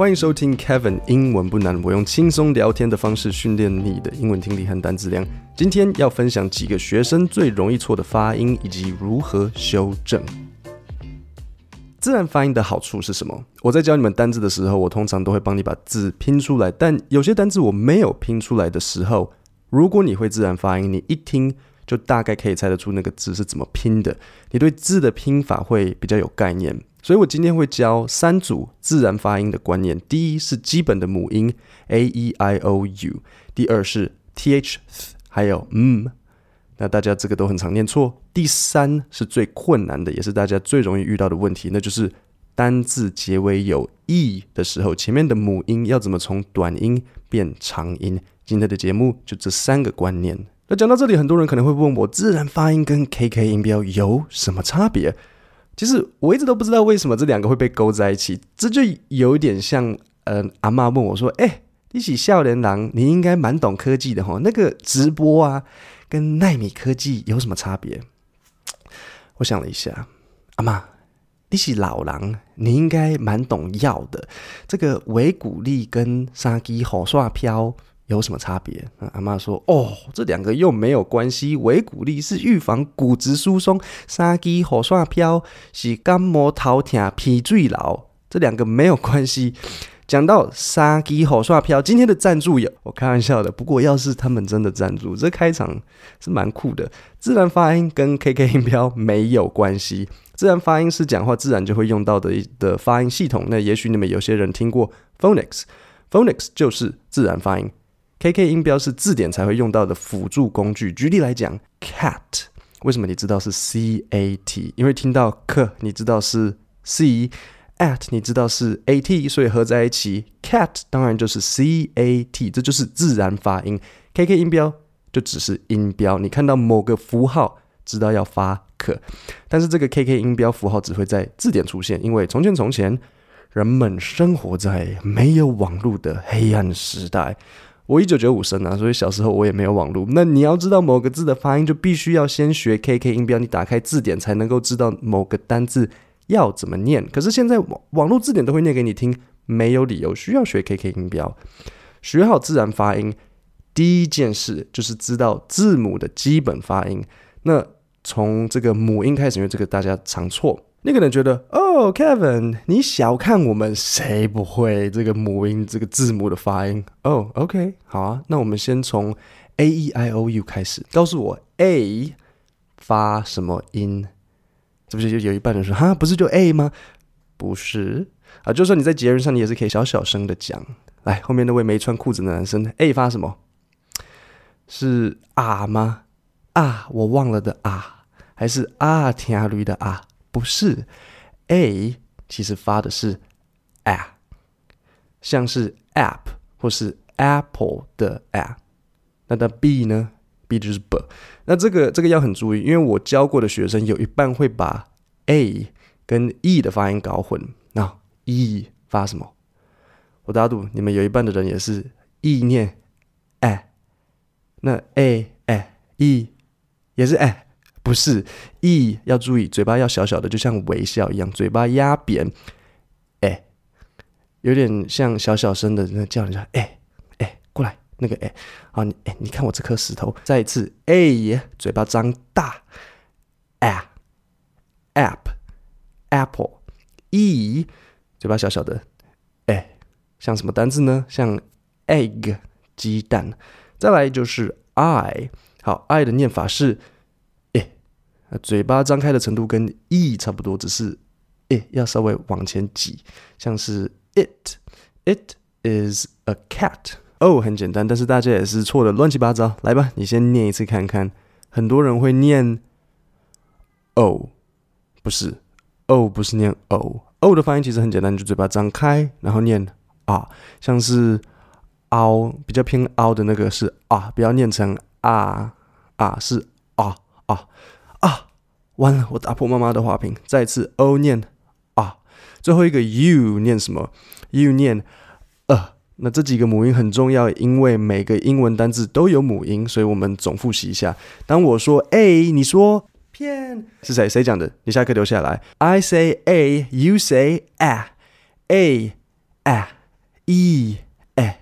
欢迎收听 Kevin 英文不难，我用轻松聊天的方式训练你的英文听力和单词量。今天要分享几个学生最容易错的发音，以及如何修正。自然发音的好处是什么？我在教你们单字的时候，我通常都会帮你把字拼出来。但有些单字我没有拼出来的时候，如果你会自然发音，你一听就大概可以猜得出那个字是怎么拼的。你对字的拼法会比较有概念。所以我今天会教三组自然发音的观念。第一是基本的母音 a e i o u，第二是 t h 还有 m，那大家这个都很常念错。第三是最困难的，也是大家最容易遇到的问题，那就是单字结尾有 e 的时候，前面的母音要怎么从短音变长音？今天的节目就这三个观念。那讲到这里，很多人可能会问我，自然发音跟 KK 音标有什么差别？其实我一直都不知道为什么这两个会被勾在一起，这就有点像，呃，阿嬷问我说：“哎、欸，你是少年郎，你应该蛮懂科技的哈，那个直播啊，跟奈米科技有什么差别？”我想了一下，阿嬷，你是老狼，你应该蛮懂药的，这个维骨力跟三支雨伞飘。有什么差别？阿妈说：“哦，这两个又没有关系。维骨力是预防骨质疏松，三支雨伞飘是感冒头痛、皮最老。这两个没有关系。”讲到三支雨伞飘，今天的赞助有，我开玩笑的。不过要是他们真的赞助，这开场是蛮酷的。自然发音跟 KK 音标没有关系。自然发音是讲话自然就会用到的的发音系统。那也许你们有些人听过 phonics，phonics 就是自然发音。K K 音标是字典才会用到的辅助工具。举例来讲，cat，为什么你知道是 C A T？因为听到 k，你知道是 C；at，你知道是 A T，所以合在一起，cat 当然就是 C A T，这就是自然发音。K K 音标就只是音标，你看到某个符号，知道要发 k，但是这个 K K 音标符号只会在字典出现，因为从前从前，人们生活在没有网络的黑暗时代。我一九九五生啊，所以小时候我也没有网络。那你要知道某个字的发音，就必须要先学 KK 音标。你打开字典才能够知道某个单字要怎么念。可是现在网网络字典都会念给你听，没有理由需要学 KK 音标。学好自然发音，第一件事就是知道字母的基本发音。那从这个母音开始，因为这个大家常错。那个人觉得哦，Kevin，你小看我们，谁不会这个母音这个字母的发音？哦，OK，好啊，那我们先从 A E I O U 开始，告诉我 A 发什么音？这不是就有一半人说哈，不是就 A 吗？不是啊，就算你在节日上，你也是可以小小声的讲。来，后面那位没穿裤子的男生，A 发什么？是啊吗？啊，我忘了的啊，还是啊听驴的啊？不是，A 其实发的是 A，像是 app 或是 apple 的 A。那那 B 呢？B 就是 B。那这个这个要很注意，因为我教过的学生有一半会把 A 跟 E 的发音搞混。那 E 发什么？我打赌你们有一半的人也是 E 念 A，那 A A E 也是 A。不是，e 要注意，嘴巴要小小的，就像微笑一样，嘴巴压扁，哎、有点像小小声的那叫人家，哎、欸、哎、过来，那个哎、欸，啊你哎、你看我这颗石头，再一次，a 嘴巴张大，a，app，apple，e 嘴巴小小的，哎、欸，像什么单字呢？像 egg 鸡蛋，再来就是 i，好，i 的念法是。嘴巴张开的程度跟 e 差不多，只是 it 要稍微往前挤，像是 it，it is a cat。哦，很简单，但是大家也是错的乱七八糟。来吧，你先念一次看看。很多人会念 o，不是 o，不是念 o，o 的发音其实很简单，你就嘴巴张开，然后念啊，像是凹，比较偏凹的那个是啊，不要念成啊啊，是啊啊。完了！我打破妈妈的花瓶。再次，o 念啊，最后一个 u 念什么？u 念呃。那这几个母音很重要，因为每个英文单字都有母音，所以我们总复习一下。当我说 a，你说骗是谁？谁讲的？你下课留下来。I say a，you say a，a a e a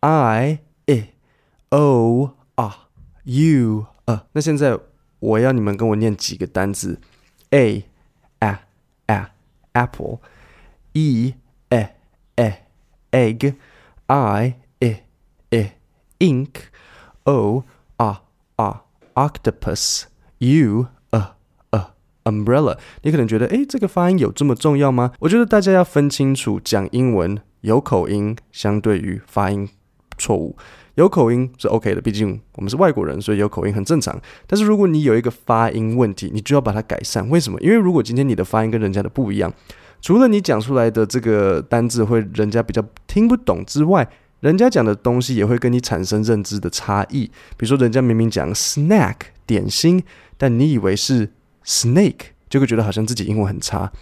i e o r u 呃，那现在我要你们跟我念几个单字：a a a apple e e e egg i e e ink o r r octopus u a a umbrella。你可能觉得，诶，这个发音有这么重要吗？我觉得大家要分清楚，讲英文有口音，相对于发音错误。有口音是 OK 的，毕竟我们是外国人，所以有口音很正常。但是如果你有一个发音问题，你就要把它改善。为什么？因为如果今天你的发音跟人家的不一样，除了你讲出来的这个单字会人家比较听不懂之外，人家讲的东西也会跟你产生认知的差异。比如说，人家明明讲 snack 点心，但你以为是 snake，就会觉得好像自己英文很差。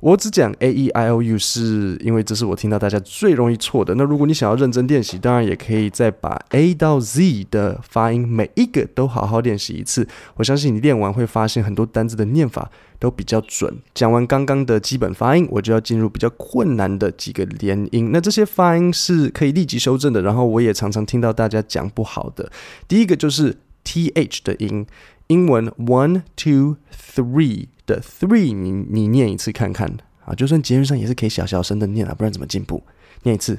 我只讲 a e i o u，是因为这是我听到大家最容易错的。那如果你想要认真练习，当然也可以再把 a 到 z 的发音每一个都好好练习一次。我相信你练完会发现很多单字的念法都比较准。讲完刚刚的基本发音，我就要进入比较困难的几个连音。那这些发音是可以立即修正的，然后我也常常听到大家讲不好的。第一个就是 th 的音，英文 one two three。的 three，你你念一次看看啊，就算节目上也是可以小小声的念啊，不然怎么进步？念一次。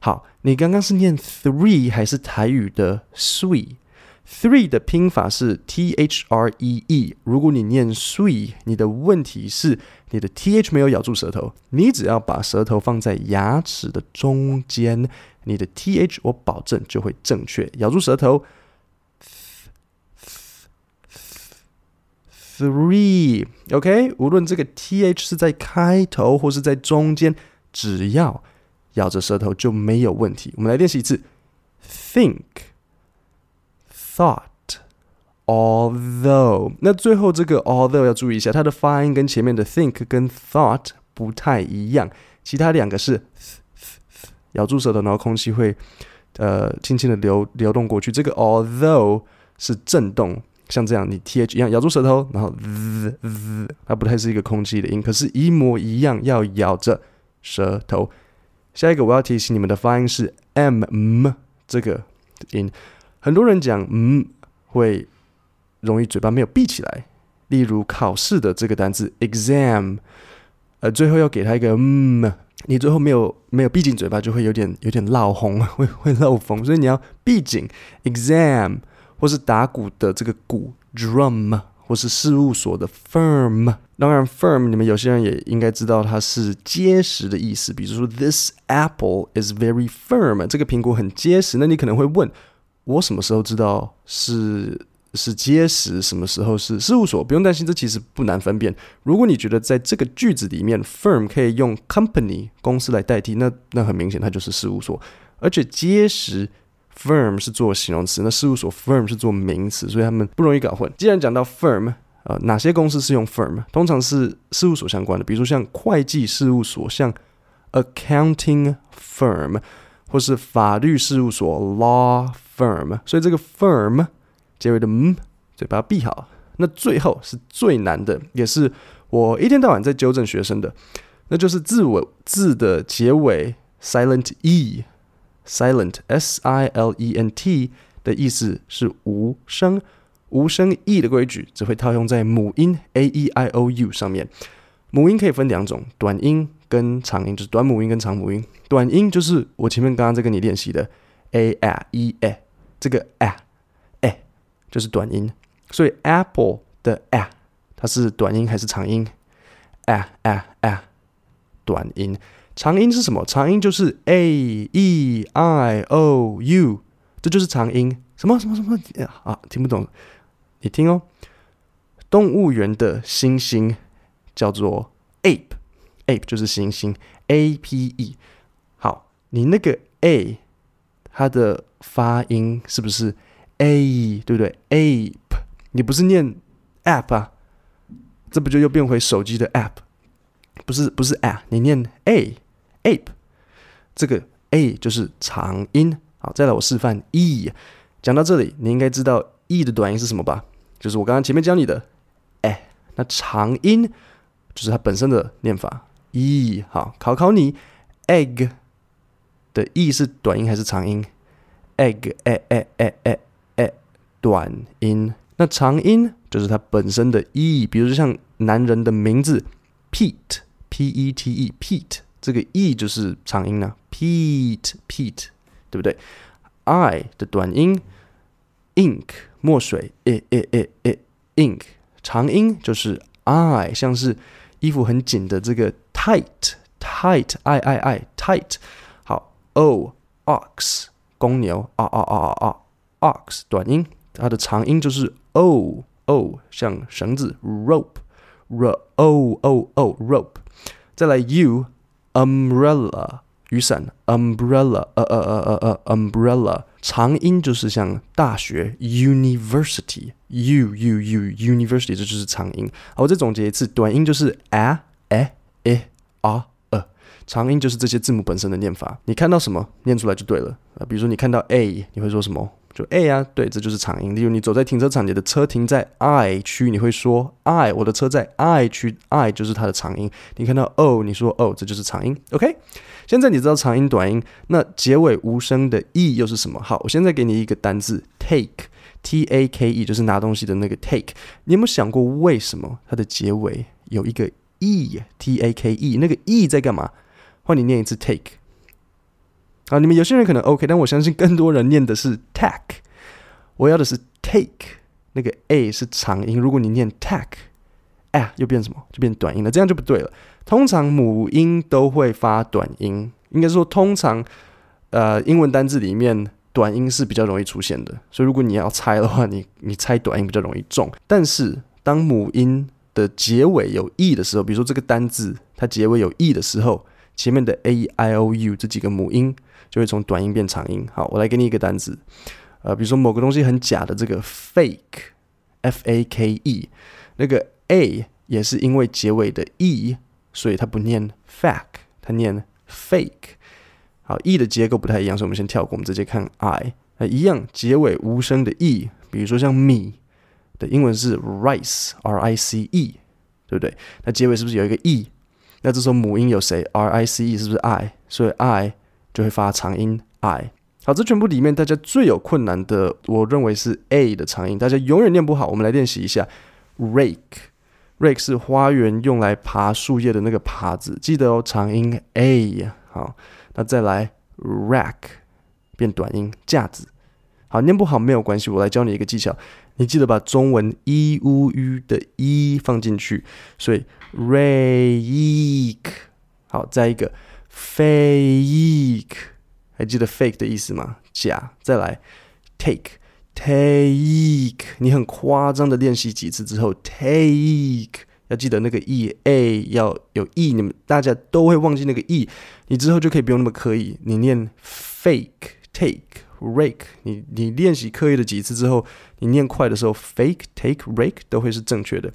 好，你刚刚是念 three 还是台语的 sweet？three 的拼法是 t h r e e。如果你念 sweet，你的问题是你的 th 没有咬住舌头。你只要把舌头放在牙齿的中间，你的 th 我保证就会正确。咬住舌头。Three, OK 无论这个 th 是在开头或是在中间，只要咬着舌头就没有问题。我们来练习一次：think、thought、although。那最后这个 although 要注意一下，它的发音跟前面的 think 跟 thought 不太一样。其他两个是咬住舌头，然后空气会呃轻轻的流流动过去。这个 although 是震动。像这样，你 th 一样咬住舌头，然后 z z，它不太是一个空气的音，可是，一模一样要咬着舌头。下一个我要提醒你们的发音是 m m 这个音，很多人讲嗯会容易嘴巴没有闭起来。例如考试的这个单词 exam，呃，最后要给它一个嗯，你最后没有没有闭紧嘴巴，就会有点有点漏风，会会漏风，所以你要闭紧 exam。或是打鼓的这个鼓 drum，或是事务所的 firm。当然，firm 你们有些人也应该知道它是结实的意思。比如说，this apple is very firm，这个苹果很结实。那你可能会问，我什么时候知道是是结实，什么时候是事务所？不用担心，这其实不难分辨。如果你觉得在这个句子里面，firm 可以用 company 公司来代替，那那很明显它就是事务所，而且结实。Firm 是做形容词，那事务所 firm 是做名词，所以他们不容易搞混。既然讲到 firm，呃，哪些公司是用 firm？通常是事务所相关的，比如说像会计事务所，像 accounting firm，或是法律事务所 law firm。所以这个 firm 结尾的嗯，嘴巴闭好。那最后是最难的，也是我一天到晚在纠正学生的，那就是字尾字的结尾 silent e。Silent, S-I-L-E-N-T 的意思是无声，无声 e 的规矩只会套用在母音 a-e-i-o-u 上面。母音可以分两种，短音跟长音，就是短母音跟长母音。短音就是我前面刚刚在跟你练习的 a a e a，这个 a a 就是短音。所以 apple 的 a 它是短音还是长音？a a a 短音。长音是什么？长音就是 a e i o u，这就是长音。什么什么什么啊？听不懂？你听哦。动物园的猩猩叫做 ape，ape 就是猩猩，a p e。好，你那个 a，它的发音是不是 a？对不对？ape，你不是念 app 啊？这不就又变回手机的 app？不是不是 a，你念 a。ape，这个 a 就是长音。好，再来我示范 e。讲到这里，你应该知道 e 的短音是什么吧？就是我刚刚前面教你的，哎，那长音就是它本身的念法 e。好，考考你，egg 的 e 是短音还是长音？egg，哎哎哎哎哎，短音。那长音就是它本身的 e，比如说像男人的名字，pet P E T E Pete，这个 e 就是长音呢、，Pete，Pete，对不对？I 的短音 ink，墨水，诶诶诶诶，ink，长音就是 I，像是衣服很紧的这个 tight，tight，I I I，tight。好，O，ox，公牛，啊啊啊啊啊，ox，短音，它的长音就是 O O，像绳子，rope，r O O O rope。再来 U，umbrella，雨伞，umbrella，呃呃呃呃呃，umbrella。长音就是像大学，university，U U U university，这就是长音。好，我再总结一次，短音就是 a a a r 长音就是这些字母本身的念法。你看到什么，念出来就对了。啊，比如说你看到 a，你会说什么？就 A 啊，对，这就是长音。例如你走在停车场，你的车停在 I 区，你会说 I，我的车在 I 区，I 就是它的长音。你看到 O，你说 O，这就是长音。OK，现在你知道长音、短音，那结尾无声的 E 又是什么？好，我现在给你一个单字 Take，T A K E，就是拿东西的那个 Take。你有没有想过为什么它的结尾有一个 E？T A K E，那个 E 在干嘛？换你念一次 Take。啊，你们有些人可能 OK，但我相信更多人念的是 take。我要的是 take，那个 a 是长音。如果你念 take，哎，又变什么？就变短音了，这样就不对了。通常母音都会发短音，应该说通常，呃，英文单字里面短音是比较容易出现的。所以如果你要猜的话，你你猜短音比较容易中。但是当母音的结尾有 e 的时候，比如说这个单字它结尾有 e 的时候，前面的 a i o u 这几个母音。就会从短音变长音。好，我来给你一个单词，呃，比如说某个东西很假的这个 fake，f a k e，那个 a 也是因为结尾的 e，所以它不念 fake，它念 fake。好，e 的结构不太一样，所以我们先跳过，我们直接看 i，那一样结尾无声的 e，比如说像米的英文是 rice，r i c e，对不对？那结尾是不是有一个 e？那这时候母音有谁？r i c e 是不是 i？所以 i。就会发长音 i。好，这全部里面大家最有困难的，我认为是 a 的长音，大家永远念不好。我们来练习一下 rake，rake 是花园用来爬树叶的那个耙子，记得哦，长音 a。好，那再来 rack 变短音架子。好，念不好没有关系，我来教你一个技巧，你记得把中文 i u u 的 i 放进去，所以 rake。好，再一个。fake，还记得 fake 的意思吗？假。再来，take，take，你很夸张的练习几次之后，take，要记得那个 e a 要有 e，你们大家都会忘记那个 e，你之后就可以不用那么刻意，你念 fake，take。rake，你你练习刻意的几次之后，你念快的时候，fake take rake 都会是正确的。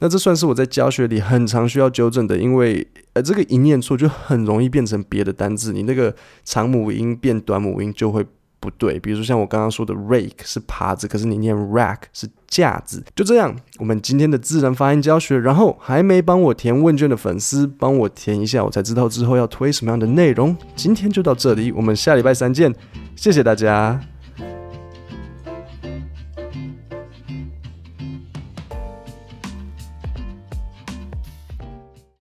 那这算是我在教学里很常需要纠正的，因为呃这个一念错就很容易变成别的单字，你那个长母音变短母音就会不对。比如说像我刚刚说的 rake 是耙子，可是你念 rack 是架子。就这样，我们今天的自然发音教学，然后还没帮我填问卷的粉丝帮我填一下，我才知道之后要推什么样的内容。今天就到这里，我们下礼拜三见。谢谢大家。